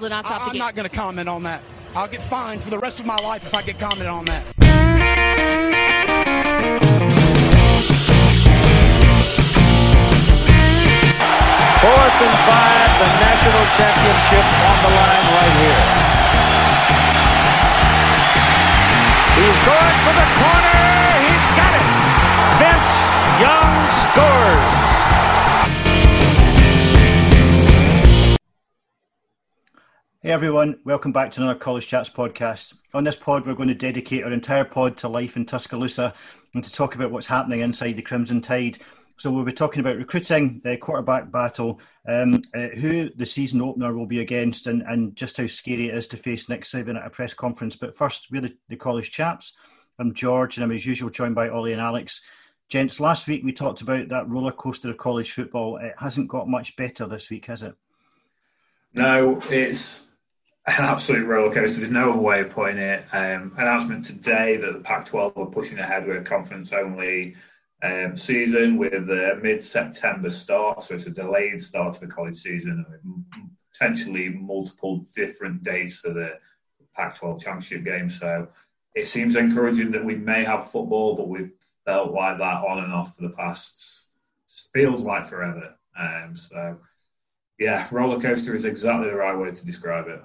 I, am not going to comment on that. I'll get fined for the rest of my life if I get commented on that. Fourth and five, the national championship on the line right here. He's going for the corner. He's got it. Vince Young scores. Hey everyone, welcome back to another College Chaps podcast. On this pod, we're going to dedicate our entire pod to life in Tuscaloosa and to talk about what's happening inside the Crimson Tide. So we'll be talking about recruiting, the quarterback battle, um, uh, who the season opener will be against, and, and just how scary it is to face Nick Saban at a press conference. But first, we're the, the college chaps. I'm George, and I'm as usual joined by Ollie and Alex. Gents, last week we talked about that roller coaster of college football. It hasn't got much better this week, has it? No, it's an absolute roller coaster. There's no other way of putting it. Um, announcement today that the Pac-12 are pushing ahead with a conference-only um, season with a mid-September start, so it's a delayed start to the college season, and potentially multiple different dates for the Pac-12 championship game. So it seems encouraging that we may have football, but we've felt like that on and off for the past feels like forever. Um, so yeah, roller coaster is exactly the right way to describe it.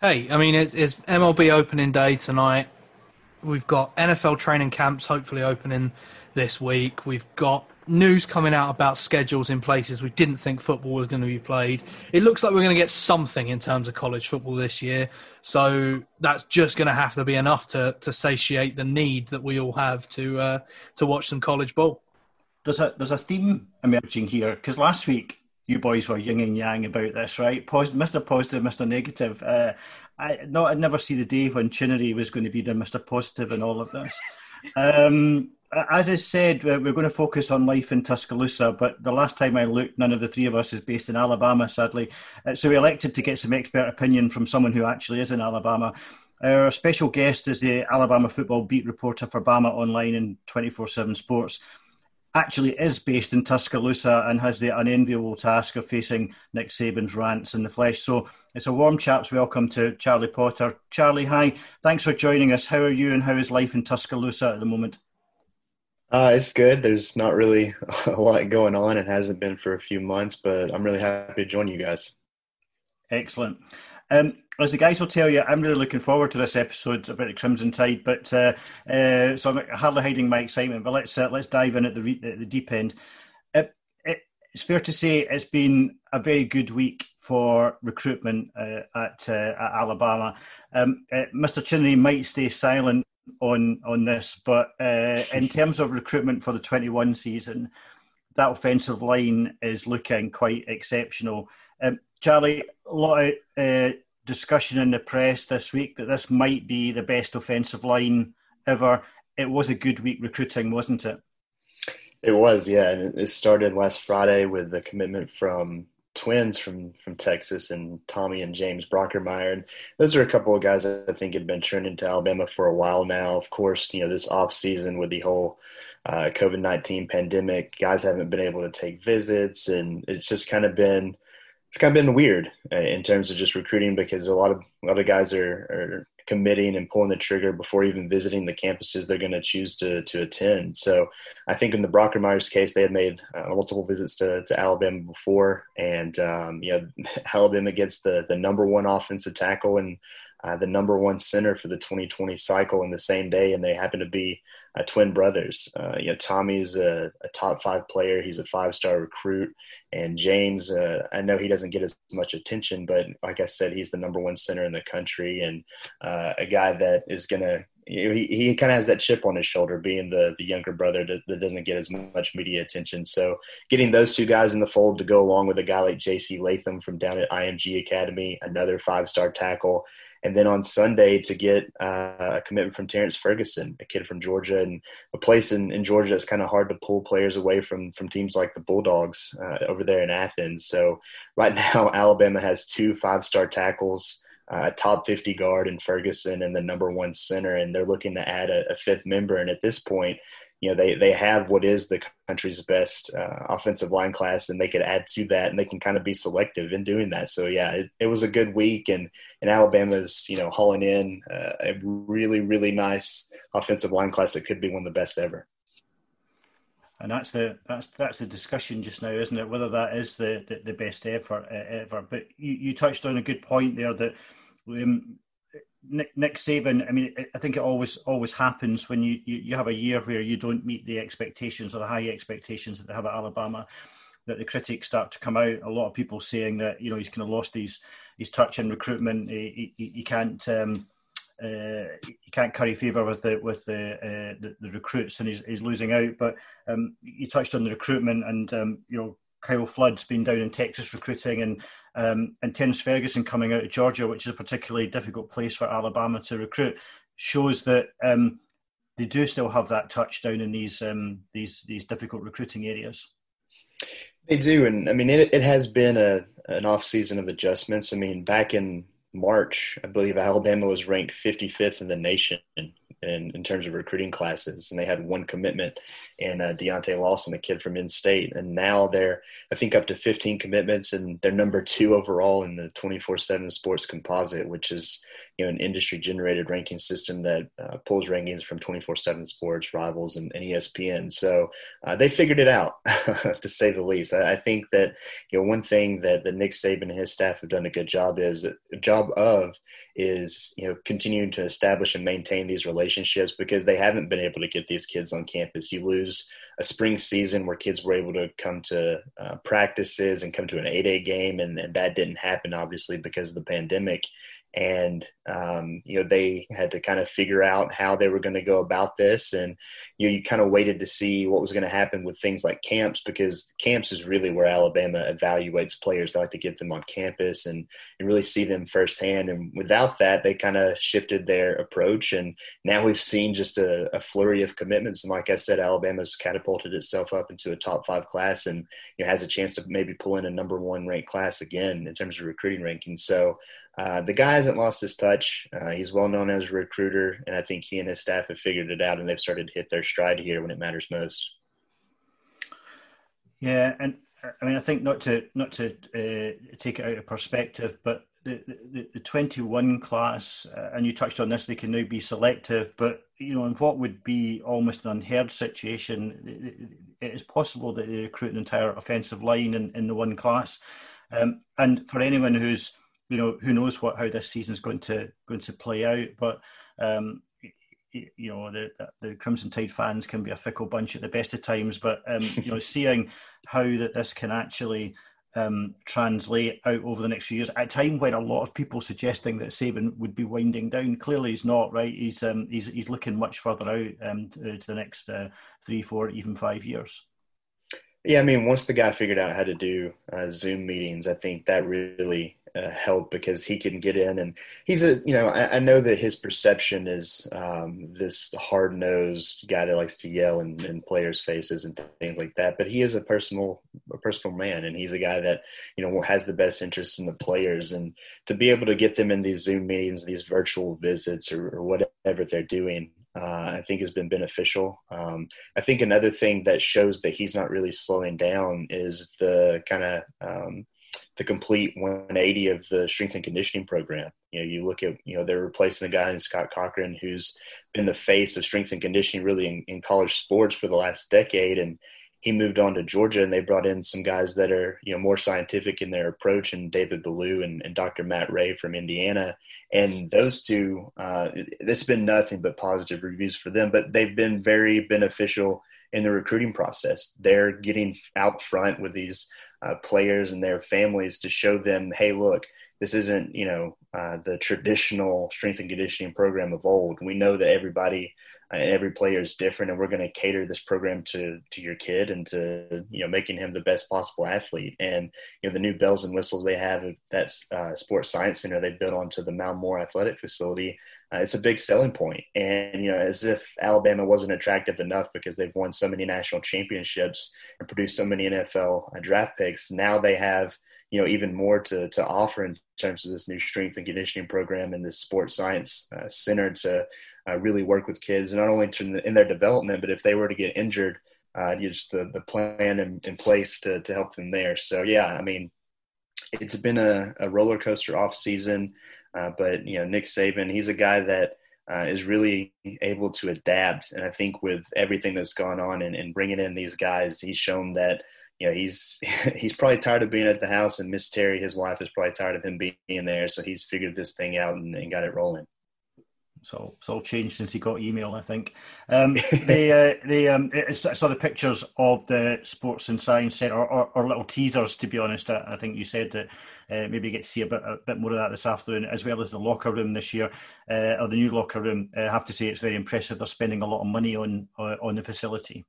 Hey, I mean, it's MLB opening day tonight. We've got NFL training camps hopefully opening this week. We've got news coming out about schedules in places we didn't think football was going to be played. It looks like we're going to get something in terms of college football this year. So that's just going to have to be enough to, to satiate the need that we all have to uh, to watch some college ball. There's a there's a theme emerging here because last week you boys were yin and yang about this, right? Mr. Positive, Mr. Negative. Uh, I no, I never see the day when Chinnery was going to be the Mr. Positive in all of this. Um, as I said, we're going to focus on life in Tuscaloosa, but the last time I looked, none of the three of us is based in Alabama, sadly. Uh, so we elected to get some expert opinion from someone who actually is in Alabama. Our special guest is the Alabama football beat reporter for Bama Online and 24 7 Sports actually is based in Tuscaloosa and has the unenviable task of facing Nick Saban's rants in the flesh. So it's a warm chap's welcome to Charlie Potter. Charlie, hi. Thanks for joining us. How are you and how is life in Tuscaloosa at the moment? Uh, it's good. There's not really a lot going on. It hasn't been for a few months, but I'm really happy to join you guys. Excellent. Um, as the guys will tell you, I'm really looking forward to this episode about the Crimson Tide. But uh, uh, so I'm hardly hiding my excitement. But let's uh, let's dive in at the, re- at the deep end. It, it, it's fair to say it's been a very good week for recruitment uh, at, uh, at Alabama. Um, uh, Mr. Chinnery might stay silent on on this, but in terms of recruitment for the 21 season, that offensive line is looking quite exceptional. Um, Charlie, a lot of uh, discussion in the press this week that this might be the best offensive line ever. It was a good week recruiting, wasn't it? It was, yeah. And it started last Friday with the commitment from twins from from Texas and Tommy and James Brockermeyer. And those are a couple of guys I think had been trending to Alabama for a while now. Of course, you know, this off season with the whole uh, COVID 19 pandemic, guys haven't been able to take visits. And it's just kind of been – it's kind of been weird uh, in terms of just recruiting because a lot of a lot of guys are, are committing and pulling the trigger before even visiting the campuses they're going to choose to to attend. So I think in the Brockermeyer's case, they had made uh, multiple visits to, to Alabama before, and um, you know Alabama gets the the number one offensive tackle and uh, the number one center for the 2020 cycle in the same day, and they happen to be uh, twin brothers. Uh, you know, Tommy's a, a, top five player; he's a five star recruit, and James. Uh, I know he doesn't get as much attention, but like I said, he's the number one center in the country, and uh, a guy that is going to you know, he, he kind of has that chip on his shoulder, being the the younger brother that, that, doesn't get as much media attention. So getting those two guys in the fold to go along with a guy like J.C. Latham from down at IMG Academy, another five star tackle, and then on Sunday to get uh, a commitment from Terrence Ferguson, a kid from Georgia, and a place in, in Georgia that's kind of hard to pull players away from from teams like the Bulldogs uh, over there in Athens. So right now, Alabama has two five star tackles. Uh, a top 50 guard in Ferguson and the number one center, and they're looking to add a, a fifth member. And at this point, you know they they have what is the country's best uh, offensive line class, and they could add to that, and they can kind of be selective in doing that. So yeah, it, it was a good week, and and Alabama's you know hauling in uh, a really really nice offensive line class that could be one of the best ever. And that's the that's that's the discussion just now, isn't it? Whether that is the the, the best ever ever. But you, you touched on a good point there that um, Nick, Nick Saban, I mean, I think it always always happens when you, you, you, have a year where you don't meet the expectations or the high expectations that they have at Alabama, that the critics start to come out. A lot of people saying that you know he's kind of lost his his touch in recruitment. He, he, he can't um, uh, he can't curry favour with the with the, uh, the, the recruits, and he's, he's losing out. But um, you touched on the recruitment, and um, you know Kyle Flood's been down in Texas recruiting, and um, and Terrence Ferguson coming out of Georgia, which is a particularly difficult place for Alabama to recruit, shows that um, they do still have that touchdown in these um, these these difficult recruiting areas. They do, and I mean it, it has been a an off season of adjustments. I mean, back in March, I believe Alabama was ranked 55th in the nation in, in terms of recruiting classes, and they had one commitment in uh, Deontae Lawson, a kid from in-state, and now they're I think up to 15 commitments, and they're number two overall in the 24/7 Sports Composite, which is you know an industry-generated ranking system that uh, pulls rankings from 24/7 Sports, Rivals, and, and ESPN. So uh, they figured it out, to say the least. I, I, think that you know one thing that, that Nick Saban and his staff have done a good job is job of is you know continuing to establish and maintain these relationships because they haven't been able to get these kids on campus. You lose a spring season where kids were able to come to uh, practices and come to an 8A game, and, and that didn't happen obviously because of the pandemic and um, you know they had to kind of figure out how they were going to go about this. And you know you kind of waited to see what was going to happen with things like camps because camps is really where alabama evaluates players. They like to get them on campus and, and really see them firsthand. And without that they kind of shifted their approach. And now we've seen just a, a, flurry of commitments. And like i said alabama's catapulted itself up into a top five class and you know, has a chance to maybe pull in a number one ranked class again in terms of recruiting rankings so uh, the guy hasn't lost his touch. Uh, he's well known as a recruiter, and I think he and his staff have figured it out, and they've started to hit their stride here when it matters most. Yeah, and I mean, I think not to not to uh, take it out of perspective, but the, the, the 21 class, uh, and you touched on this, they can now be selective, but you know, in what would be almost an unheard situation, it is possible that they recruit an entire offensive line in, in the one class. Um, and for anyone who's you know, who knows what how this season is going to going to play out. But um, you know, the the Crimson Tide fans can be a fickle bunch at the best of times. But um, you know, seeing how that this can actually um, translate out over the next few years. At a time when a lot of people suggesting that Saban would be winding down, clearly he's not. Right? He's um, he's he's looking much further out um, to, to the next uh, three, four, even five years. Yeah, I mean, once the guy figured out how to do uh, Zoom meetings, I think that really uh, help because he can get in and he's a you know I, I know that his perception is um, this hard nosed guy that likes to yell in, in, players' faces and things like that. But he is a personal a personal man and he's a guy that you know has the best interests in the players and to be able to get them in these Zoom meetings, these virtual visits or, or whatever they're doing. Uh, I think has been beneficial. Um, I think another thing that shows that he's not really slowing down is the kind of um, the complete 180 of the strength and conditioning program. You know, you look at, you know, they're replacing a guy in Scott Cochran who's been the face of strength and conditioning really in, in, college sports for the last decade. And he moved on to Georgia and they brought in some guys that are, you know, more scientific in their approach and David Ballou and, and Dr. Matt Rhea from Indiana. And those two, uh, it's been nothing but positive reviews for them, but they've been very beneficial in the recruiting process. They're getting out front with these uh, players and their families to show them, hey, look, this isn't you know uh, the traditional strength and conditioning program of old. We know that everybody and every player is different, and we're going to cater this program to to your kid and to you know making him the best possible athlete. And you know the new bells and whistles they have at that uh, sports science center they built onto the Mal Moore athletic facility. Uh, it's a big selling point, and you know as if Alabama wasn't attractive enough because they've won so many national championships and produced so many NFL uh, draft picks. Now they have you know even more to to offer in terms of this new strength and conditioning program and this sports science uh, center to uh, really work with kids, not only to, in their development, but if they were to get injured, uh, just the, the plan in, in place to, to help them there. So, yeah, I mean, it's been a, a roller coaster off season, uh, but, you know, Nick Saban, he's a guy that uh, is really able to adapt. And I think with everything that's gone on and, and bringing in these guys, he's shown that you know he's he's probably tired of being at the house and miss terry his wife is probably tired of him being there so he's figured this thing out and, and got it rolling so it's all changed since he got email, I think. Um, they, uh, they, um, I saw the pictures of the Sports and Science Centre, or, or, or, little teasers, to be honest. I, I think you said that uh, maybe you get to see a bit, a bit more of that this afternoon, as well as the locker room this year, uh, or the new locker room. I have to say it's very impressive. They're spending a lot of money on on the facility.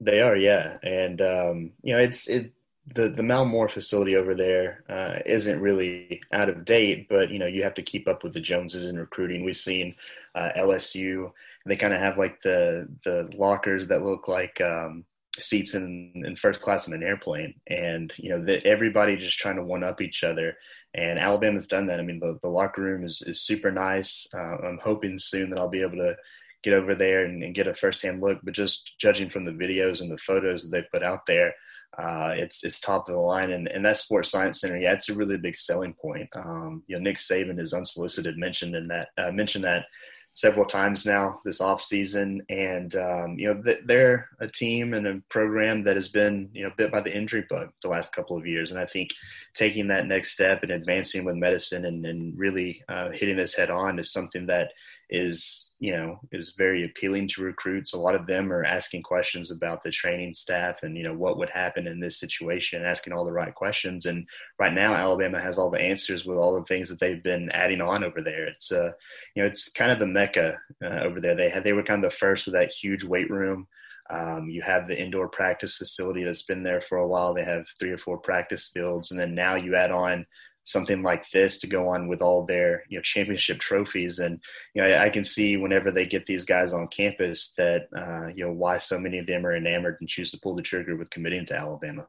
They are, yeah, and um, you know it's it the the Mal Moore facility over there uh, not really out of date, but you know you have to keep up with the Joneses in recruiting. We've seen uh, LSU; they kind of have like the the lockers that look like um, seats in, in first class in an airplane, and you know that everybody just trying to one up each other. And Alabama's done that. I mean, the, the locker room is, is super nice. Uh, I'm hoping soon that I'll be able to get over there and, and get a firsthand look. But just judging from the videos and the photos that they put out there uh, it's it's top of the line, and, and that Sports Science Center, yeah, it's a really big selling point. Um, you know, Nick Saban is unsolicited mentioned in that uh, mentioned that several times now this off season, and um, you know they're a team and a program that has been you know bit by the injury bug the last couple of years, and I think taking that next step and advancing with medicine and, and really uh, hitting this head on is something that is you know is very appealing to recruits. A lot of them are asking questions about the training staff and you know what would happen in this situation, asking all the right questions. And right now, Alabama has all the answers with all the things that they've been adding on over there. It's uh you know it's kind of the mecca uh, over there. They had they were kind of the first with that huge weight room. Um, you have the indoor practice facility that's been there for a while. They have three or four practice fields, and then now you add on something like this to go on with all their you know championship trophies and you know I, I can see whenever they get these guys on campus that uh, you know why so many of them are enamored and choose to pull the trigger with committing to Alabama.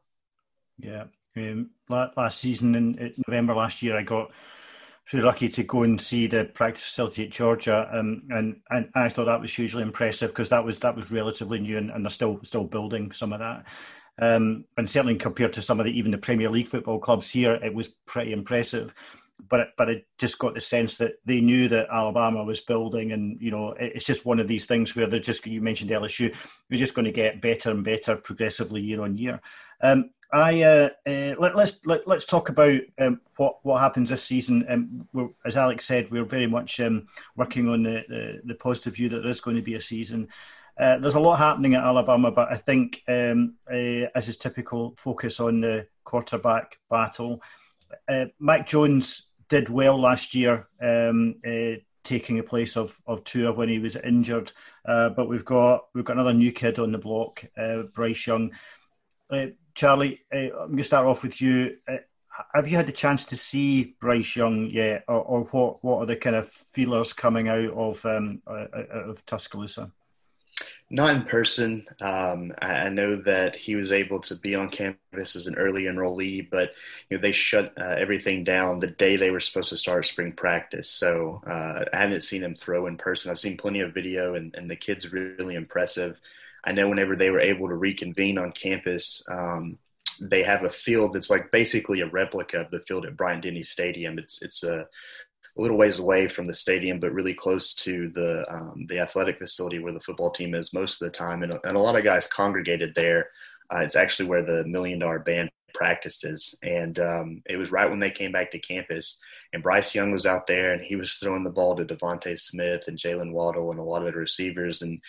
Yeah, last season in November last year, I got really lucky to go and see the practice facility at Georgia, um, and and I thought that was hugely impressive because that was that was relatively new, and, and they're still still building some of that. Um, and certainly compared to some of the even the Premier League football clubs here, it was pretty impressive. But but it just got the sense that they knew that Alabama was building, and you know it's just one of these things where they're just you mentioned LSU, we're just going to get better and better progressively year on year. Um, I uh, uh, let, us let, us talk about um, what what happens this season. Um, as Alex said, we're very much um, working on the, the, the positive view that there is going to be a season. Uh, there's a lot happening at Alabama, but I think, um, uh, as is typical, focus on the quarterback battle. Uh, Mac Jones did well last year, um, uh, taking the place of, of Tua when he was injured. Uh, but we've got we've got another new kid on the block, Bryce Young. Charlie, I'm going to start off with you. have you had the chance to see Bryce Young yet, or, or, what? What are the kind of feelers coming out of um, of Tuscaloosa? Not in person. Um, I, I, know that he was able to be on campus as an early enrollee, but you know they shut uh, everything down the day they were supposed to start spring practice. So uh, I haven't seen him throw in person. I've seen plenty of video, and, and the kid's really impressive. I know whenever they were able to reconvene on campus, um, they have a field that's like basically a replica of the field at Bryant Denny Stadium. It's it's a a little ways away from the stadium, but really close to the um, the athletic facility where the football team is most of the time. And, and a lot of guys congregated there. Uh, it's actually where the Million Dollar Band practices, and um, it was right when they came back to campus. And Bryce Young was out there, and he was throwing the ball to DeVonta Smith and Jaylen Waddle and a lot of the receivers. And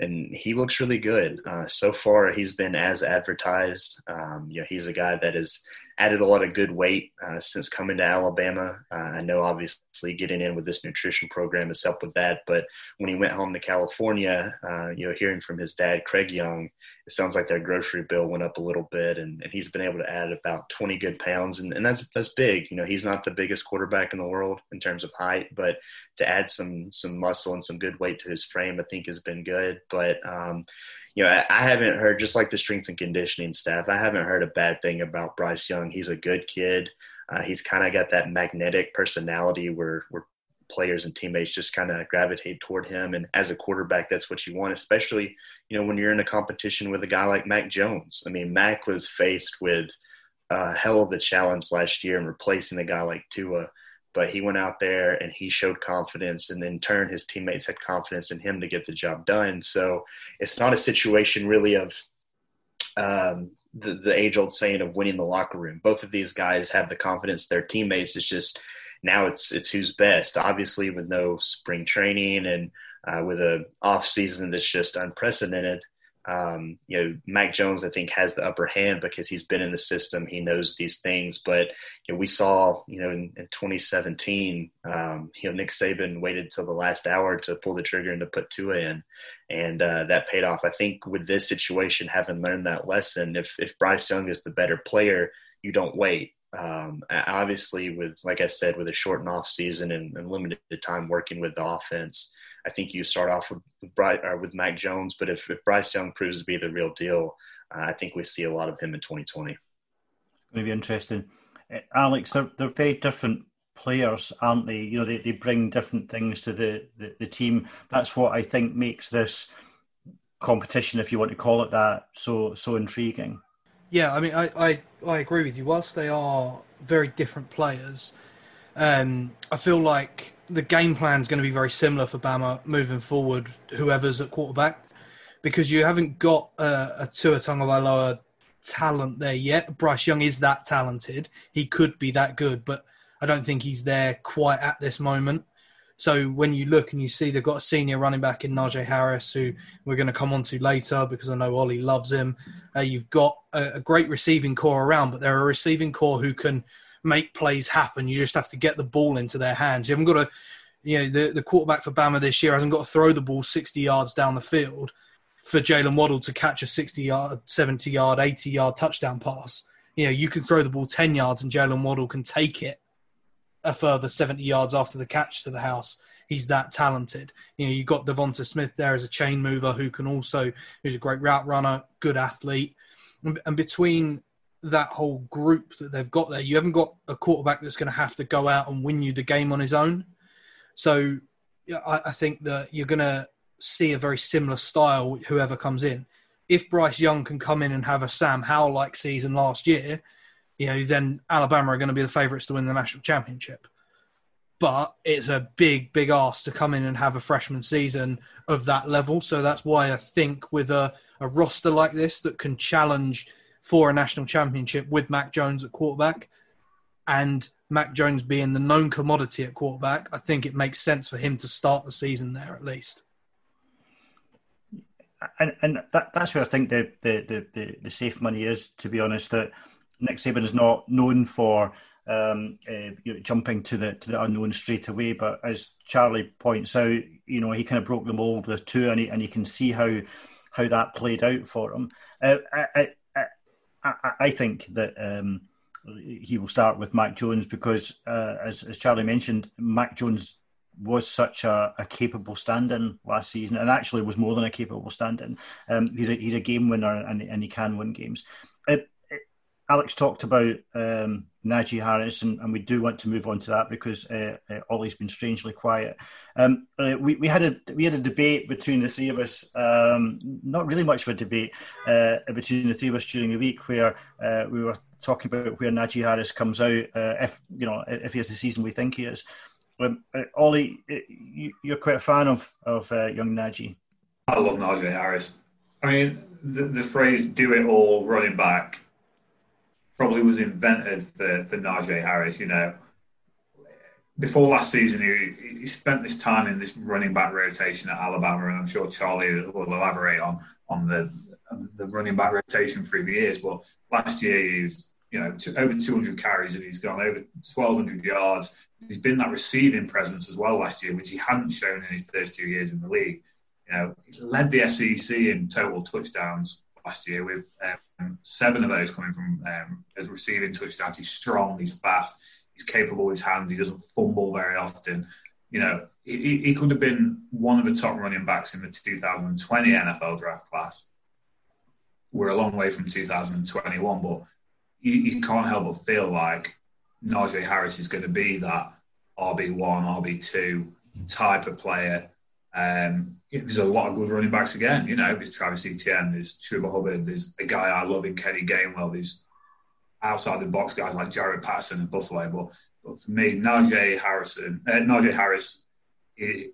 and he looks really good. Uh, so far, he's been as advertised. Um, you know, he's a guy that has added a lot of good weight uh, since coming to Alabama. Uh, I know, obviously, getting in with this nutrition program has helped with that. But when he went home to California, uh, you know, hearing from his dad, Craig Young, it sounds like their grocery bill went up a little bit, and, and he's been able to add about 20 good pounds, and, and that's that's big. You know, he's not the biggest quarterback in the world in terms of height, but to add some some muscle and some good weight to his frame, I think has been good. But um, you know, I, I, haven't heard just like the strength and conditioning staff. I haven't heard a bad thing about Bryce Young. He's a good kid. Uh, he's kind of got that magnetic personality where where players and teammates just kind of gravitate toward him. And as a quarterback, that's what you want, especially, you know, when you're in a competition with a guy like Mac Jones. I mean, Mac was faced with a hell of a challenge last year in replacing a guy like Tua. But he went out there and he showed confidence, and in turn, his teammates had confidence in him to get the job done. So it's not a situation really of um, the, the age old saying of winning the locker room. Both of these guys have the confidence their teammates. It's just now it's it's who's best. Obviously, with no spring training and uh, with a off season that's just unprecedented, um, you know, Mac Jones I think has the upper hand because he's been in the system. He knows these things. But you know, we saw you know in, in 2017, um, you know Nick Saban waited till the last hour to pull the trigger and to put Tua in, and uh, that paid off. I think with this situation, having learned that lesson, if if Bryce Young is the better player, you don't wait um, obviously with like i said with a shortened off season and, and, limited time working with the offense i think you start off with with, or with mac jones but if, if bryce young proves to be the real deal uh, i think we see a lot of him in 2020 it's going to be interesting. Uh, alex they're, they're very different players aren't they? You know they, they bring different things to the, the, the team. That's what i think makes this competition if you want to call it that so so intriguing yeah, I mean, I, I, I agree with you. Whilst they are very different players, um, I feel like the game plan is going to be very similar for Bama moving forward, whoever's at quarterback, because you haven't got a, a Tua Tagovailoa talent there yet. Bryce Young is that talented. He could be that good, but I don't think he's there quite at this moment. So when you look and you see they've got a senior running back in Najee Harris, who we're going to come on to later because I know Ollie loves him. Uh, you've got a, a, great receiving core around, but they're a receiving core who can make plays happen. You just have to get the ball into their hands. You haven't got to, you know, the, the quarterback for Bama this year hasn't got to throw the ball 60 yards down the field for Jaylen Waddle to catch a 60 yard, 70 yard, 80 yard touchdown pass. You know, you can throw the ball 10 yards and Jaylen Waddle can take it a further 70 yards after the catch to the house. He's that talented. You know, you've got Devonta Smith there as a chain mover who can also, who's a great route runner, good athlete. And, between that whole group that they've got there, you haven't got a quarterback that's going to have to go out and win you the game on his own. So I think that you're going to see a very similar style, whoever comes in. If Bryce Young can come in and have a Sam Howell like season last year, you know, then Alabama are going to be the favourites to win the national championship. But it's a big, big ask to come in and have a freshman season of that level. So that's why I think with a, a roster like this that can challenge for a national championship with Mac Jones at quarterback and Mac Jones being the known commodity at quarterback, I think it makes sense for him to start the season there at least. And, and that, that's where I think the, the, the, the, safe money is, to be honest, that – Nick Saban is not known for um, uh, you know, jumping to the to the unknown straight away. But as Charlie points out, you know he kind of broke the mold with Tua, and he, and you can see how how that played out for him. Uh, I, I, I, I, think that um, he will start with Mac Jones because, uh, as, as Charlie mentioned, Mac Jones was such a, a, capable stand-in last season, and actually was more than a capable stand-in. Um, he's a he's a game winner, and, and he can win games. Alex talked about um, Najee Harris, and, and, we do want to move on to that because uh, uh, Ollie's been strangely quiet. Um, uh, we, we, had a we had a debate between the three of us, um, not really much of a debate uh, between the three of us during the week, where uh, we were talking about where Najee Harris comes out uh, if you know if he has the season we think he is. Um, Ollie, you, are quite a fan of of young Najee. I love Najee Harris. I mean, the, the phrase "do it all" running back probably was invented for, for Najee Harris, you know. before last season, he, he spent this time in this running back rotation at Alabama, and I'm sure Charlie will elaborate on on the the running back rotation through the years. But last year, he was you know over 200 carries and he's gone over 1,200 yards. He's been that receiving presence as well last year, which he hadn't shown in his first two years in the league. You know, he led the SEC in total touchdowns last year with um, seven of those coming from um, as receiving touchdowns. He's strong, he's fast, he's capable with his hands, he doesn't fumble very often. You know, he, he could have been one of the top running backs in the 2020 NFL draft class. We're a long way from 2021, but you, you can't help but feel like Najee Harris is going to be that RB1, RB2 type of player. Um, there's a lot of good running backs again. You know, there's Travis Etienne, there's Chuba Hubbard, there's a guy I love in Kenny Gainwell, there's outside the box guys like Jaret Patterson and Buffalo. But, but for me, Najee Harrison, uh, Najee Harris, he,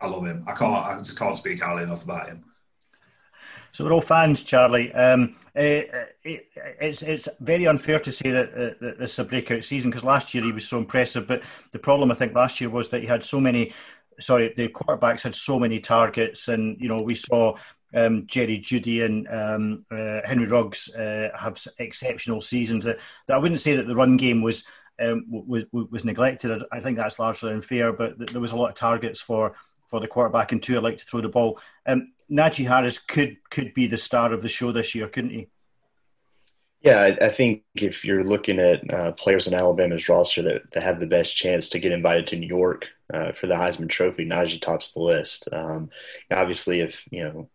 I love him. I can't, I just can't speak highly enough about him. So we're all fans, Charlie. Um, it, it, it's it's very unfair to say that, uh, that this is a breakout season because last year he was so impressive. But the problem I think last year was that he had so many. Sorry, the quarterbacks had so many targets, and you know we saw um, Jerry Jeudy and um, uh, Henry Ruggs uh, have exceptional seasons. That, that, I wouldn't say that the run game was um, was, was neglected. I think that's largely unfair, but there was a lot of targets for for the quarterback and Tua I like to throw the ball. Um, Najee Harris could could be the star of the show this year, couldn't he? Yeah, I, I think if you're looking at uh, players in Alabama's roster that, that have the best chance to get invited to New York uh, for the Heisman Trophy, Najee tops the list. Um, obviously, if you know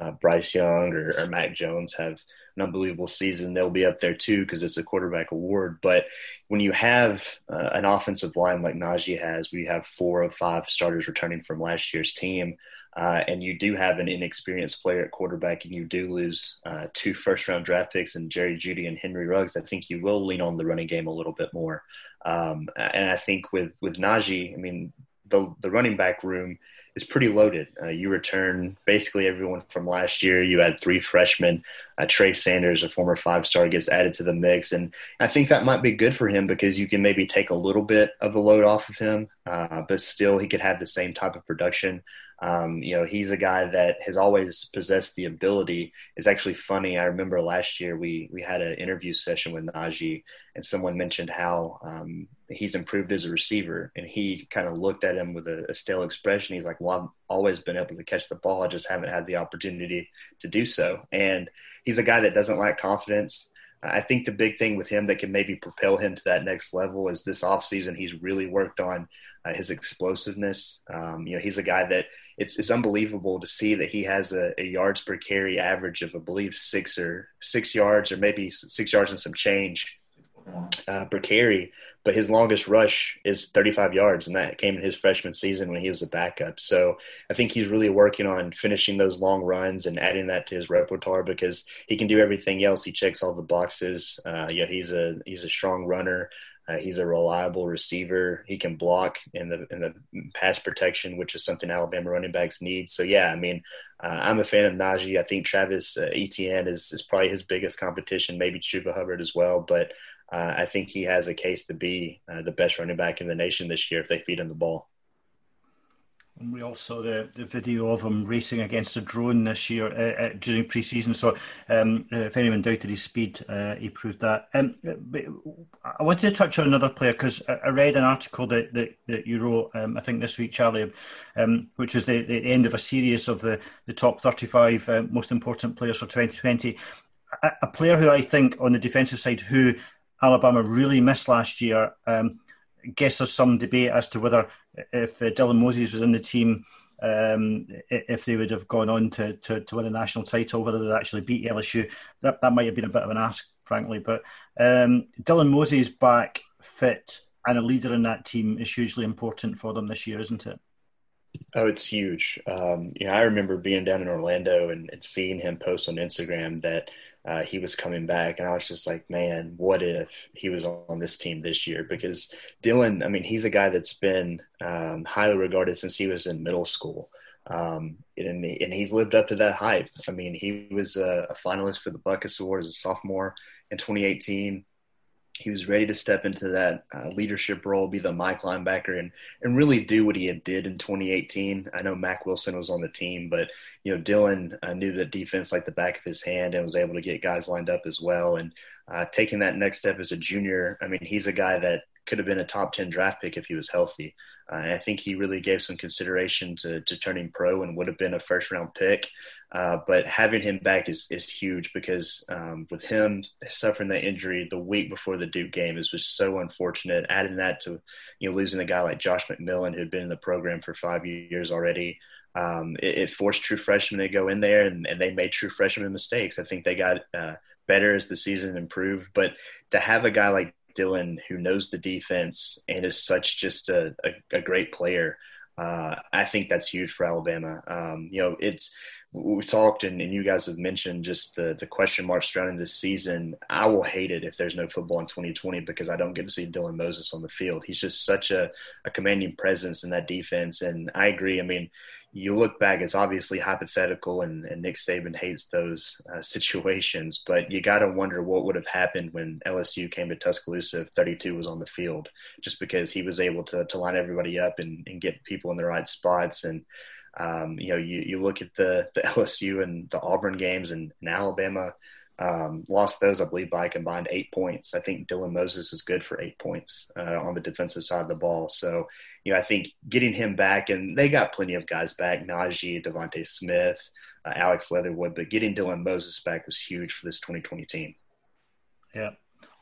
uh, Bryce Young or, or Mac Jones have an unbelievable season, they'll be up there too because it's a quarterback award. But when you have uh, an offensive line like Najee has, we have four of five starters returning from last year's team uh, and you do have an inexperienced player at quarterback, and you do lose uh, two first round draft picks and Jerry Jeudy and Henry Ruggs, I think you will lean on the running game a little bit more. Um, and I think with with Najee, I mean, the the running back room is pretty loaded. Uh, you return basically everyone from last year. You had three freshmen. Uh, Trey Sanders, a former five star, gets added to the mix. And I think that might be good for him because you can maybe take a little bit of the load off of him, uh, but still he could have the same type of production. Um, you know, he's a guy that has always possessed the ability. It's actually funny. I remember last year we we had an interview session with Najee, and someone mentioned how um, he's improved as a receiver, and he kind of looked at him with a, a, stale expression. He's like, "Well, I've always been able to catch the ball. I just haven't had the opportunity to do so." And he's a guy that doesn't lack confidence. I think the big thing with him that can maybe propel him to that next level is this offseason he's really worked on uh, his explosiveness. Um, you know, he's a guy that it's it's unbelievable to see that he has a, a, yards per carry average of I believe six or six yards or maybe six yards and some change uh, per carry, but his longest rush is 35 yards, and that came in his freshman season when he was a backup. So I think he's really working on finishing those long runs and adding that to his repertoire because he can do everything else. He checks all the boxes. Uh, yeah, he's a he's a strong runner. Uh, he's a reliable receiver. He can block in the in the pass protection, which is something Alabama running backs need. So yeah, I mean, uh, I'm a fan of Najee. I think Travis uh, Etienne is is probably his biggest competition, maybe Chuba Hubbard as well. But uh, I think he has a case to be uh, the best running back in the nation this year if they feed him the ball. We also saw the, the video of him racing against a drone this year uh, uh, during pre-season. So um, uh, if anyone doubted his speed, uh, he proved that. Um, I wanted to touch on another player because I, read an article that, that, that you wrote, um, I think this week, Charlie, um, which was the, the end of a series of the, the top 35 uh, most important players for 2020. A, a, player who I think on the defensive side who Alabama really missed last year. Um, guess there's some debate as to whether if uh, Dylan Moses was in the team, um, if they would have gone on to, to, to, win a national title, whether they'd actually beat LSU. That, that might have been a bit of an ask, frankly. But um, Dylan Moses back fit and a leader in that team is hugely important for them this year, isn't it? Oh, it's huge. Um, you know, I remember being down in Orlando and, and seeing him post on Instagram that – uh, he was coming back, and I was just like, man, what if he was on this team this year? Because Dylan, I mean, he's a guy that's been um, highly regarded since he was in middle school, um, and, and he's lived up to that hype. I mean, he was a, a finalist for the Butkus Award as a sophomore in 2018. He was ready to step into that uh, leadership role, be the Mike linebacker, and and really do what he had did in 2018. I know Mack Wilson was on the team, but you know Dylan uh, knew the defense like the back of his hand and was able to get guys lined up as well. And uh, taking that next step as a junior, I mean, he's a guy that could have been a top 10 draft pick if he was healthy. Uh, I think he really gave some consideration to, to turning pro and would have been a first round pick. Uh, but having him back is, is huge because um, with him suffering that injury the week before the Duke game is just so unfortunate. Adding that to you know losing a guy like Josh McMillon who had been in the program for five years already, um, it, it, forced true freshmen to go in there and, and, they made true freshman mistakes. I think they got uh, better as the season improved, but to have a guy like Dylan who knows the defense and is such just a, a, a great player. Uh, I think that's huge for Alabama. Um, you know, it's we've talked and, and, you guys have mentioned just the the question marks surrounding this season. I will hate it if there's no football in 2020 because I don't get to see Dylan Moses on the field. He's just such a, a commanding presence in that defense, and I agree. I mean, you look back, it's obviously hypothetical, and, and Nick Saban hates those uh, situations. But you got to wonder what would have happened when LSU came to Tuscaloosa if 32 was on the field, just because he was able to to line everybody up and, and get people in the right spots and um, you know, you, you look at the, the LSU and the Auburn games and, and Alabama um, lost those, I believe, by combined eight points. I think Dylan Moses is good for eight points uh, on the defensive side of the ball. So, you know, I think getting him back, and they got plenty of guys back Najee, DeVonta Smith, uh, Alex Leatherwood, but getting Dylan Moses back was huge for this 2020 team. Yeah.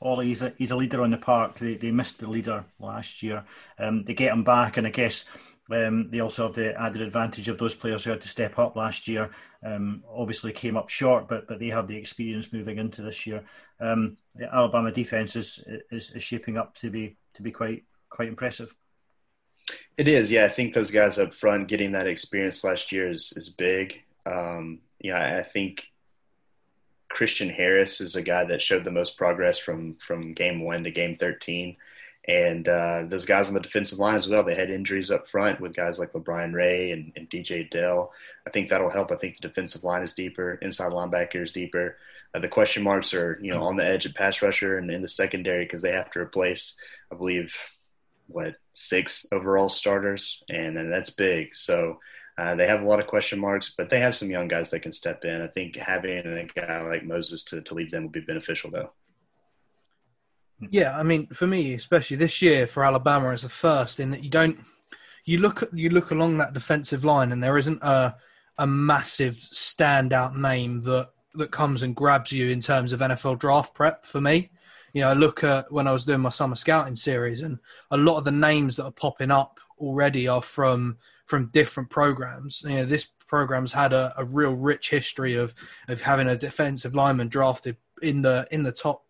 Ollie, he's a, he's a leader on the park. They, they missed the leader last year. Um, they get him back, and I guess um, they also have the added advantage of those players who had to step up last year. Um, obviously came up short, but but they have the experience moving into this year. Um, the Alabama defense is, is, is shaping up to be to be quite quite impressive. It is, yeah. I think those guys up front getting that experience last year is is big. Um, yeah, I think Christian Harris is a guy that showed the most progress from from game one to game thirteen. And uh, those guys on the defensive line as well, they had injuries up front with guys like LaBryan Ray and, and DJ Dale. I think that'll help. I think the defensive line is deeper, inside linebacker is deeper. Uh, the question marks are, you know, on the edge of pass rusher and in the secondary because they have to replace, I believe, what six overall starters, and, and that's big. So uh, they have a lot of question marks, but they have some young guys that can step in. I think having a guy like Moses to, to lead them will be beneficial, though. Yeah, I mean, for me, especially this year for Alabama as a first, in that you don't you look at you look along that defensive line, and there isn't a a massive standout name that that comes and grabs you in terms of NFL draft prep for me. You know, I look at when I was doing my summer scouting series, and a lot of the names that are popping up already are from from different programs. You know, this program's had a, a real rich history of of having a defensive lineman drafted in the in the top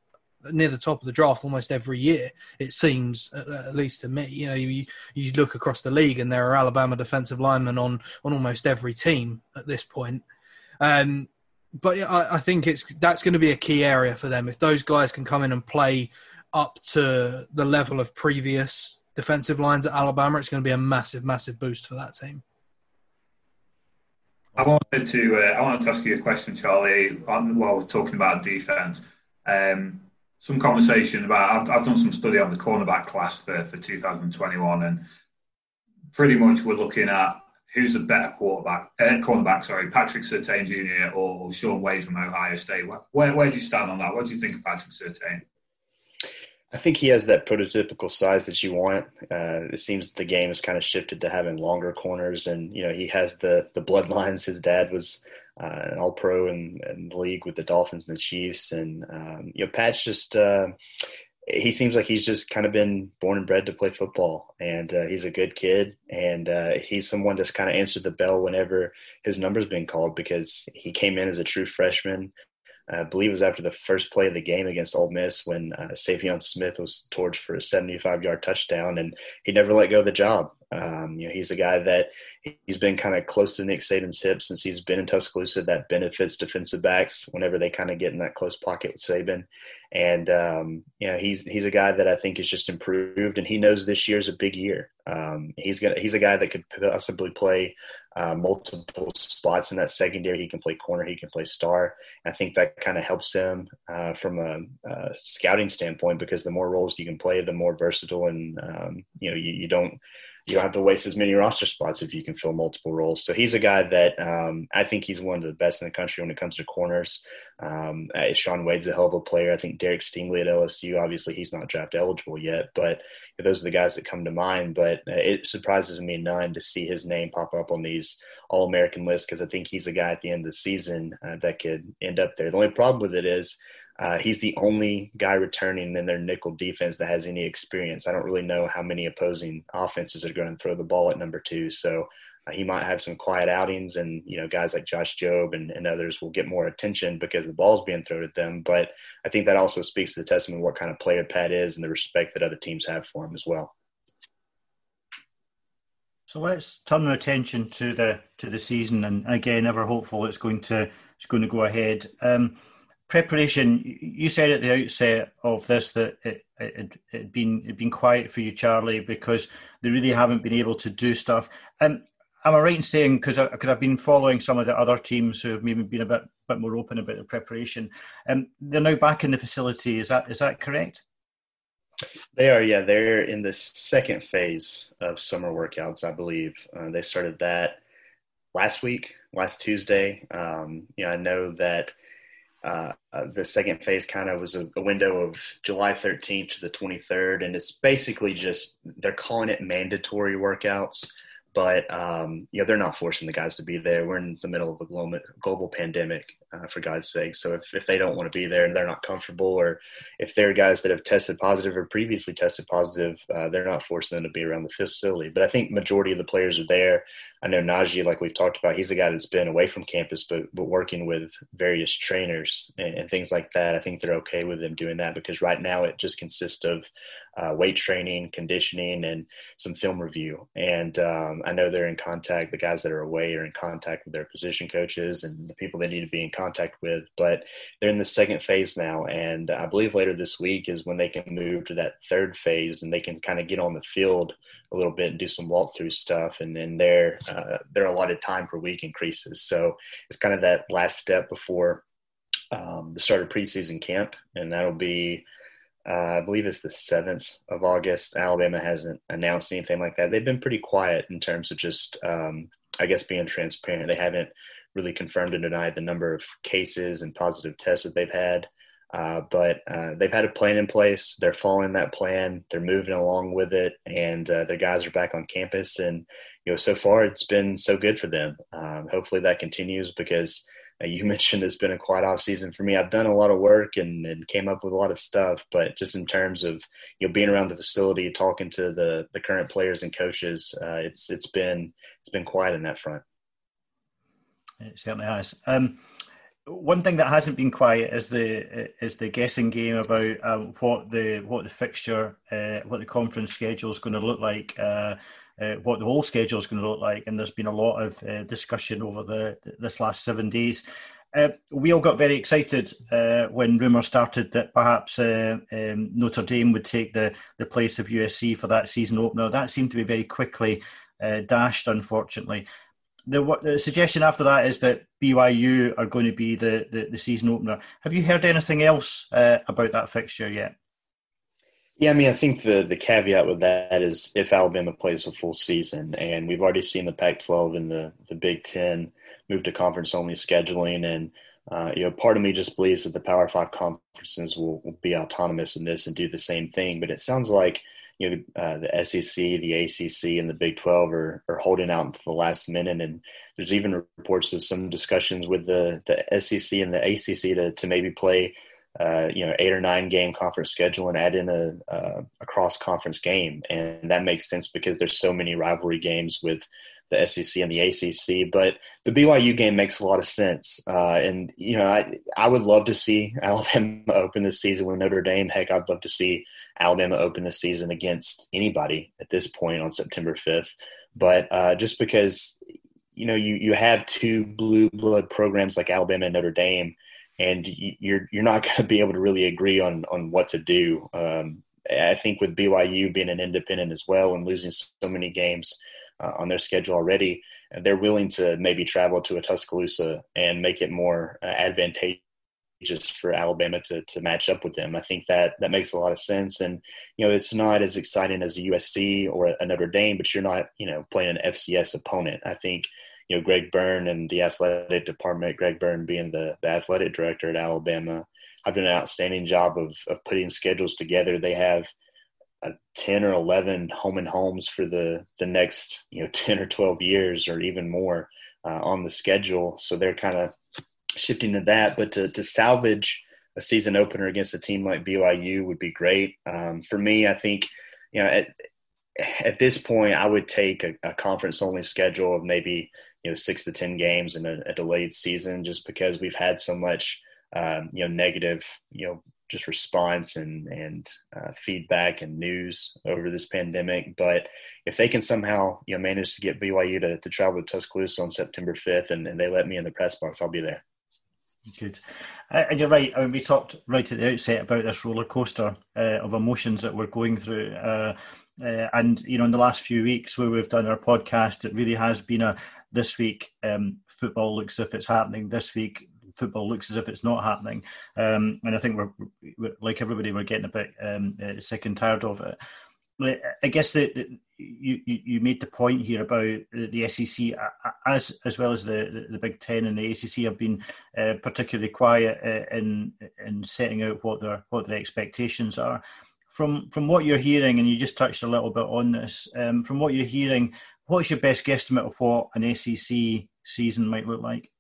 near the top of the draft almost every year. It seems, at, least to me. You know, you you look across the league, and there are Alabama defensive linemen on on almost every team at this point. Um, but I, I think it's that's going to be a key area for them if those guys can come in and play up to the level of previous defensive lines at Alabama. It's going to be a massive, massive boost for that team. I wanted to uh, I wanted to ask you a question, Charlie. While we're talking about defense, um, some conversation about. I've, I've done some study on the cornerback class for, for 2021, and pretty much we're looking at who's the better quarterback, uh, cornerback. Sorry, Patrick Surtain Jr. or Shaun Wade from Ohio State. Where, where do you stand on that? What do you think of Patrick Surtain? I think he has that prototypical size that you want. Uh, it seems the game has kind of shifted to having longer corners, and you know he has the the bloodlines. His dad was uh, an All Pro in, in, the league with the Dolphins and the Chiefs, and um, you know Pat's just uh, he seems like he's just kind of been born and bred to play football, and uh, he's a good kid, and uh, he's someone that's kind of answered the bell whenever his number's been called because he came in as a true freshman. I believe it was after the first play of the game against Ole Miss when uh, Saivion Smith was torched for a 75 yard touchdown, and he never let go of the job. Um, you know, he's a guy that he's been kind of close to Nick Saban's hip since he's been in Tuscaloosa. That benefits defensive backs whenever they kind of get in that close pocket with Saban. And um, you know, he's he's a guy that I think is just improved, and he knows this year's a big year. Um, he's gonna he's a guy that could possibly play uh, multiple spots in that secondary. He can play corner, he can play star. I think that kind of helps him uh, from a, a, scouting standpoint because the more roles you can play, the more versatile and um, you know you, you don't you don't have to waste as many roster spots if you can fill multiple roles. So he's a guy that um, I think he's one of the best in the country when it comes to corners. Um, uh, Shaun Wade's a hell of a player. I think Derek Stingley at LSU, obviously he's not draft eligible yet, but those are the guys that come to mind. But uh, it surprises me none to see his name pop up on these All American lists because I think he's a guy at the end of the season uh, that could end up there. The only problem with it is uh, he's the only guy returning in their nickel defense that has any experience. I don't really know how many opposing offenses are going to throw the ball at number two. So uh, he might have some quiet outings, and you know guys like Josh Jobe and, and others will get more attention because the ball's being thrown at them. But I think that also speaks to the testament of what kind of player Pat is and the respect that other teams have for him as well. So let's turn our attention to the to the season, and again, ever hopeful it's going to it's going to go ahead. Um, preparation. You said at the outset of this that it it had been it been quiet for you, Charlie, because they really haven't been able to do stuff. And am I right in saying because I could have been following some of the other teams who have maybe been a bit bit more open about the preparation, and um, they're now back in the facility. Is that is that correct? They are, yeah. They're in the second phase of summer workouts, I believe. Uh, they started that last week, last Tuesday. Um, you know, I know that uh, uh, the second phase kind of was a, a, window of July 13th to the 23rd, and it's basically just they're calling it mandatory workouts, but um, you know they're not forcing the guys to be there. We're in the middle of a global, global pandemic, uh, for God's sake. So if, if they don't want to be there and they're not comfortable, or if they're guys that have tested positive or previously tested positive, uh, they're not forcing them to be around the facility. But I think majority of the players are there. I know Najee, like we've talked about, he's a guy that's been away from campus, but but working with various trainers and, and things like that. I think they're okay with them doing that because right now it just consists of uh, weight training, conditioning, and some film review. And um, I know they're in contact. The guys that are away are in contact with their position coaches and the people they need to be in contact with. But they're in the second phase now, and I believe later this week is when they can move to that third phase and they can kind of get on the field a little bit and do some walkthrough stuff. And then their uh, their allotted time per week increases. So it's kind of that last step before um, the start of preseason camp, and that'll be. Uh, I believe it's the 7th of August. Alabama hasn't announced anything like that. They've been pretty quiet in terms of just, um, I guess, being transparent. They haven't really confirmed and denied the number of cases and positive tests that they've had. Uh, but uh, they've had a plan in place. They're following that plan. They're moving along with it, and uh, their guys are back on campus. And you know, so far it's been so good for them. Um, hopefully that continues because uh, you mentioned it's been a quiet off season for me. I've done a lot of work and, and came up with a lot of stuff, but just in terms of you know being around the facility, talking to the the current players and coaches, uh, it's it's been it's been quiet in that front. It certainly has. Um, one thing that hasn't been quiet is the is the guessing game about uh, what the what the fixture, uh, what the conference schedule is going to look like, uh, uh, what the whole schedule is going to look like, and there's been a lot of uh, discussion over the this last seven days. We all got very excited when rumours started that perhaps um, Notre Dame would take the, the place of USC for that season opener. That seemed to be very quickly dashed, unfortunately the, the suggestion after that is that BYU are going to be the, the, the season opener. Have you heard anything else uh, about that fixture yet? Yeah, I mean, I think the the caveat with that is if Alabama plays a full season, and we've already seen the Pac-12 and the the Big Ten move to conference only scheduling, and uh, you know, part of me just believes that the Power Five conferences will, will be autonomous in this and do the same thing. But it sounds like you know uh, the SEC, the ACC, and the Big Twelve are, are holding out until the last minute, and there's even reports of some discussions with the the SEC and the ACC to to maybe play. Uh, you know, eight or nine game conference schedule and add in a, a, a cross conference game, and that makes sense because there's so many rivalry games with the SEC and the ACC. But the BYU game makes a lot of sense. Uh, and, you know, I, I would love to see Alabama open this season with Notre Dame. Heck, I'd love to see Alabama open this season against anybody at this point on September 5th. But uh, just because, you know, you, you have two blue blood programs like Alabama and Notre Dame, and you're you're not going to be able to really agree on on what to do. Um, I think with BYU being an independent as well and losing so many games, uh, on their schedule already. They're willing to maybe travel to a Tuscaloosa and make it more uh, advantageous for Alabama to to match up with them. I think that that makes a lot of sense. And you know, it's not as exciting as a USC or a Notre Dame, but you're not you know playing an FCS opponent. I think you know Greg Byrne and the athletic department. Greg Byrne being the the athletic director at Alabama, have done an outstanding job of of putting schedules together. They have. A 10 or 11 home and homes for the the next you know 10 or 12 years or even more uh, on the schedule so they're kind of shifting to that, but to, to salvage a season opener against a team like BYU would be great. Um, for me, I think, you know, at, at this point, I would take a, a conference only schedule of maybe, you know, six to 10 games in a, a delayed season just because we've had so much, um, you know, negative, you know, just response and and uh, feedback and news over this pandemic. But if they can somehow you know manage to get BYU to, to travel to Tuscaloosa on September 5th and, and they let me in the press box, I'll be there. Good. Uh, and you're right. I mean, we talked right at the outset about this roller coaster uh, of emotions that we're going through. Uh, uh, and, you know, in the last few weeks where we've done our podcast, it really has been a this week um, football looks if it's happening. This week football looks as if it's not happening. Um, and I think we're, we're, like everybody, we're getting a bit um, uh, sick and tired of it. I guess that you, you made the point here about the SEC as as well as the, the Big Ten and the ACC have been uh, particularly quiet uh, in in setting out what their what their expectations are. From from what you're hearing, and you just touched a little bit on this. Um, from what you're hearing, what's your best guesstimate of what an SEC season might look like?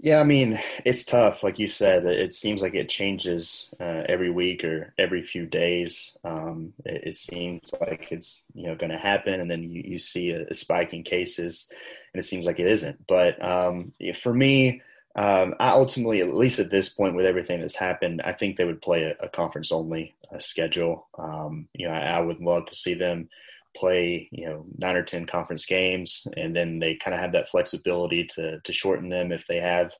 Yeah, I mean, it's tough. Like you said, it seems like it changes uh, every week or every few days. Um, it, it, seems like it's you know going to happen, and then you, you see a, a, spike in cases, and it seems like it isn't. But um, for me, um, I ultimately, at least at this point, with everything that's happened, I think they would play a, a conference only uh, schedule. Um, you know, I, I would love to see them play you know nine or ten conference games, and then they kind of have that flexibility to to shorten them if they have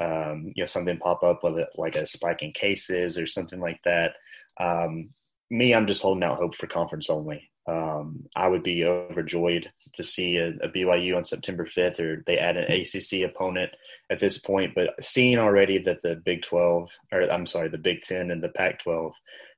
um, you know something pop up, with whether like a spike in cases or something like that. Um, me, I'm just holding out hope for conference only. Um, I would be overjoyed to see a, a, BYU on September 5th, or they add an ACC opponent at this point. But seeing already that the Big 12, or I'm sorry, the Big 10 and the Pac 12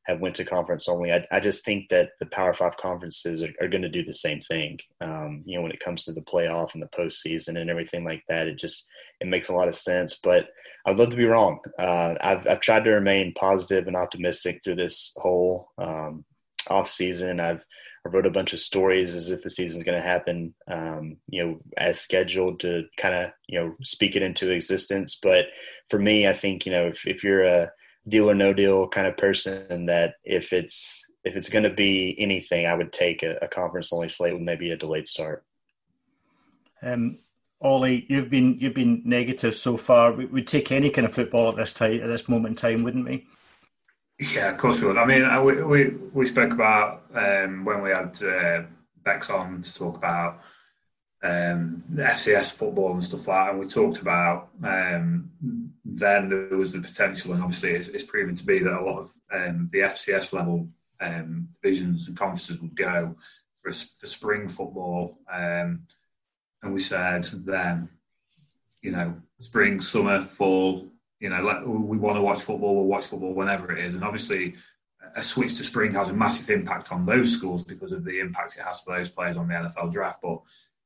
have went to conference only. I, I just think that the Power Five conferences are, are going to do the same thing. Um, you know, when it comes to the playoff and the postseason and everything like that, it just it makes a lot of sense. But I'd love to be wrong. Uh, I've I've tried to remain positive and optimistic through this whole um, off season. I've I wrote a bunch of stories as if the season's going to happen, um, you know, as scheduled to kind of you know speak it into existence. But for me, I think you know if if you're a deal or no deal kind of person that if it's if it's going to be anything, I would take a, a conference only slate with maybe a delayed start. Um, Ollie, you've been you've been negative so far. We, would take any kind of football at this time at this moment in time, wouldn't we? Yeah, of course we would. I mean, uh, we we, we spoke about um, when we had uh, Bex on to talk about um, FCS football and stuff like that. And we talked about um, then there was the potential, and obviously it's, it's proven to be that a lot of um, the FCS level um, divisions and conferences would go for, for spring football. Um, and we said then, you know, spring, summer, fall, you know, let, we want to watch football, we'll watch football whenever it is. And obviously, a switch to spring has a massive impact on those schools because of the impact it has for those players on the NFL draft. But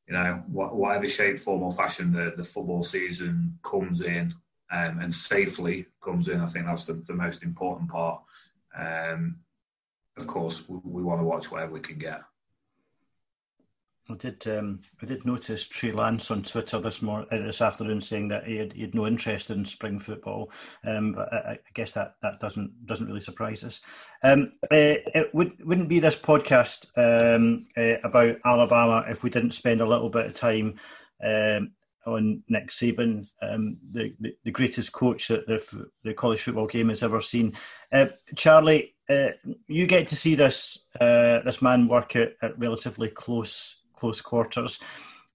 you know, whatever shape, form, or fashion the, the football season comes in um, and safely comes in, I think that's the, the most important part. Um, of course, we, we want to watch whatever we can get. I did. Um, I did notice Trey Lance on Twitter this morning, uh, this afternoon, saying that he had, he had no interest in spring football. Um, but I, I, guess that, that doesn't doesn't really surprise us. Um, uh, it would wouldn't be this podcast um, uh, about Alabama if we didn't spend a little bit of time um, on Nick Saban, um, the, the, the greatest coach that the the college football game has ever seen. Uh, Charlie, uh, you get to see this this man work at, at relatively close close quarters.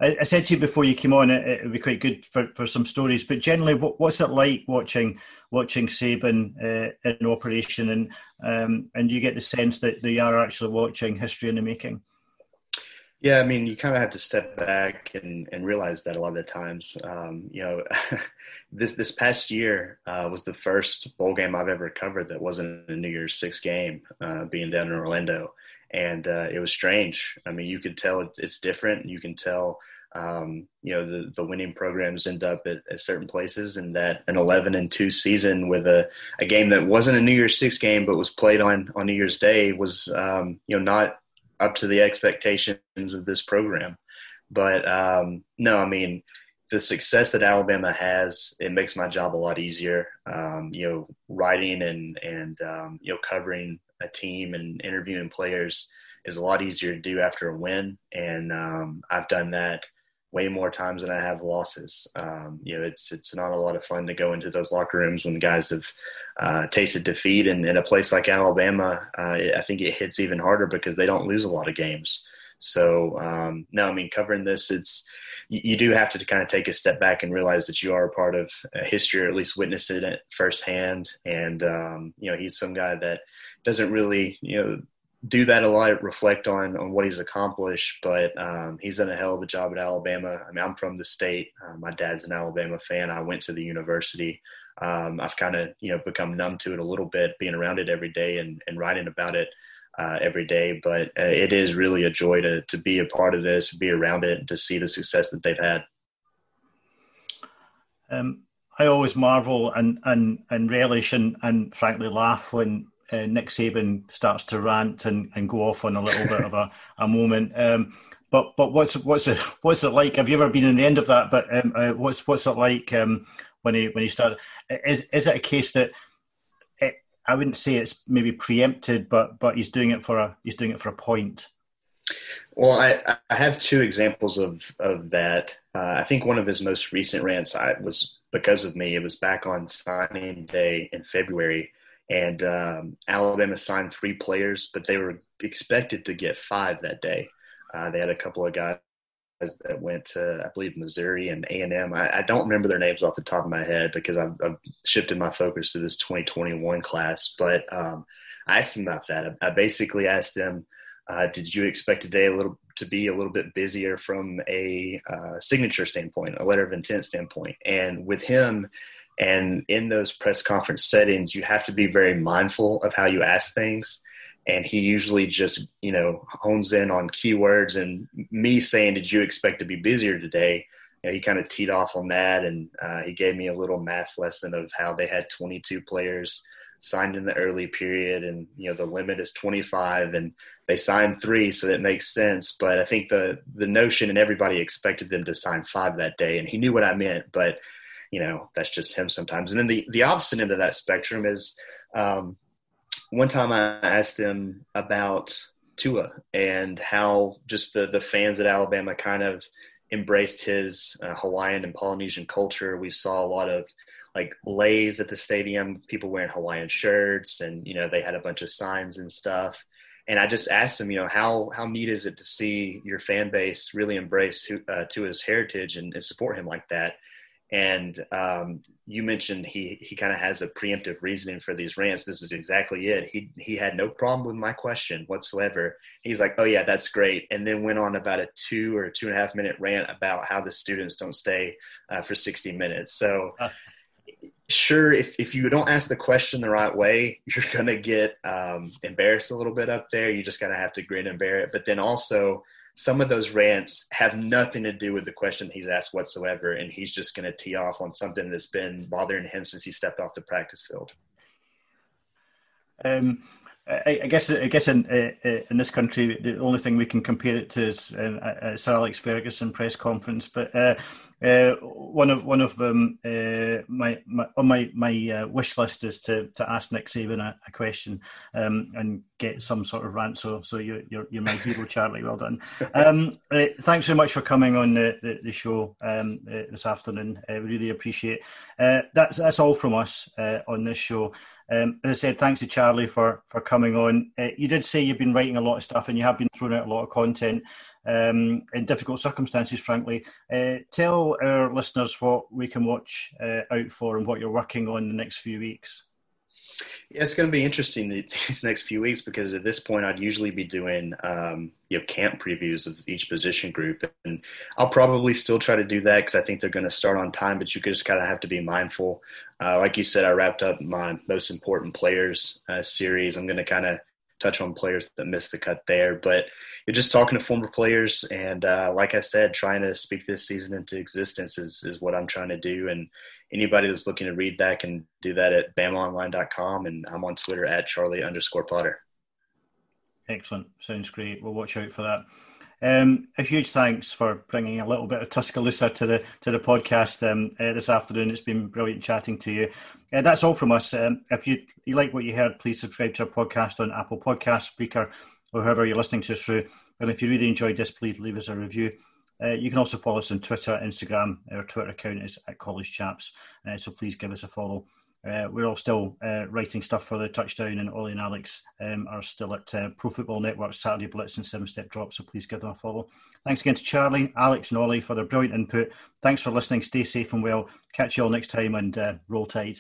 I, I said to you before you came on, it, would be quite good for, for some stories. But generally, what, what's it like watching watching Saban uh, in operation, and um, and you get the sense that they are actually watching history in the making? Yeah, I mean, you kind of have to step back and, and realize that a lot of the times, um, you know, this this past year uh, was the first bowl game I've ever covered that wasn't a New Year's Six game, uh, being down in Orlando, and uh, it was strange. I mean, you could tell it's different. You can tell, um, you know, the the winning programs end up at, at, certain places, and that an eleven and two season with a, a game that wasn't a New Year's Six game but was played on on New Year's Day was, um, you know, not up to the expectations of this program. But um, no, I mean, the success that Alabama has, it makes my job a lot easier. Um, you know, writing and and um, you know covering a team and interviewing players is a lot easier to do after a win, and um, I've done that way more times than I have losses. Um, you know, it's it's not a lot of fun to go into those locker rooms when guys have uh, tasted defeat, and in a place like Alabama, uh, I think it hits even harder because they don't lose a lot of games. So um, no, I mean covering this, it's you, you, do have to kind of take a step back and realize that you are a part of history, or at least witness it firsthand. And um, you know, he's some guy that doesn't really you know do that a lot, reflect on on what he's accomplished. But um, he's done a hell of a job at Alabama. I mean, I'm from the state. Uh, my dad's an Alabama fan. I went to the university. Um, I've kind of you know become numb to it a little bit, being around it every day and, and writing about it uh, every day. But uh, it is really a joy to to be a part of this, be around it, and to see the success that they've had. Um, I always marvel and and and relish and, and frankly laugh when uh, Nick Saban starts to rant and, and go off on a little bit of a, a moment. Um, but but what's what's it what's it like? Have you ever been in the end of that? But um, uh, what's what's it like um, when he when he started? Is is it a case that it, I wouldn't say it's maybe preempted, but but he's doing it for a he's doing it for a point. Well, I, I have two examples of of that. Uh, I think one of his most recent rants was because of me. It was back on signing day in February and um, Alabama signed three players, but they were expected to get five that day. Uh, they had a couple of guys that went to, I believe, Missouri and A and M. I don't remember their names off the top of my head because I've, I've shifted my focus to this 2021 class. But um, I asked him about that. I, basically asked him, uh, "Did you expect today a little to be a little bit busier from a uh, signature standpoint, a letter of intent standpoint?" And with him and in those press conference settings, you have to be very mindful of how you ask things. And he usually just, you know, hones in on keywords. And me saying, "Did you expect to be busier today?" You know, he kind of teed off on that, and uh, he gave me a little math lesson of how they had 22 players signed in the early period, and you know the limit is 25, and they signed three, so that makes sense. But I think the the notion and everybody expected them to sign five that day, and he knew what I meant, but you know that's just him sometimes. And then the the opposite end of that spectrum is um, one time I asked him about Tua and how just the the fans at Alabama kind of embraced his uh, Hawaiian and Polynesian culture. We saw a lot of like leis at the stadium, people wearing Hawaiian shirts, and you know they had a bunch of signs and stuff. And I just asked him, you know, how how neat is it to see your fan base really embrace uh, Tua's heritage and, and support him like that? And um, you mentioned he he kind of has a preemptive reasoning for these rants. This is exactly it. He he had no problem with my question whatsoever. He's like, "Oh yeah, that's great," and then went on about a two or two and a half minute rant about how the students don't stay uh, for sixty minutes. So. sure if, if you don't ask the question the right way you're going to get um, embarrassed a little bit up there you just kind of have to grin and bear it but then also some of those rants have nothing to do with the question he's asked whatsoever, and he's just going to tee off on something that's been bothering him since he stepped off the practice field. Um, I, I, guess I guess in uh, uh, in this country, the only thing we can compare it to is uh, uh Sir Alex Ferguson press conference. But uh, uh, one of one of them, uh, my, my on my my uh, wish list is to, to ask Nick Saban a, a question um, and get some sort of rant. So so you're you're, you're my hero, Charlie. Well done. Um, uh, thanks so much for coming on the, the, the show um, uh, this afternoon. we really appreciate. It. that's that's all from us on this show. Um, as I said, thanks to Charlie for for coming on. you did say you've been writing a lot of stuff and you have been throwing out a lot of content um, in difficult circumstances, frankly. Uh, tell our listeners what we can watch uh, out for and what you're working on in the next few weeks. Yeah, it's going to be interesting these next few weeks because at this point, I'd usually be doing um, you know camp previews of each position group, and I'll probably still try to do that because I think they're going to start on time. But you just kind of have to be mindful. Uh, like you said, I wrapped up my most important players uh, series. I'm going to kind of touch on players that missed the cut there, but you're just talking to former players, and uh, like I said, trying to speak this season into existence is is what I'm trying to do, and anybody that's looking to read that can do that at bamaonline.com. And I'm on Twitter at Charlie underscore Potter. Excellent. Sounds great. We'll watch out for that. Um, a huge thanks for bringing a little bit of Tuscaloosa to the to the podcast um, uh, this afternoon. It's been brilliant chatting to you. Uh, that's all from us. Um, if you, you like what you heard, please subscribe to our podcast on Apple Podcast, Spreaker, or whoever you're listening to us through. And if you really enjoyed this, please leave us a review. Uh, you can also follow us on Twitter, Instagram. Our Twitter account is at College Chaps, uh, so please give us a follow. Uh, we're all still uh, writing stuff for the touchdown, and Ollie and Alex um, are still at uh, Pro Football Network, Saturday Blitz, and Seven Step Drop. So please give them a follow. Thanks again to Charlie, Alex, and Ollie for their brilliant input. Thanks for listening. Stay safe and well. Catch you all next time, and uh, roll tide.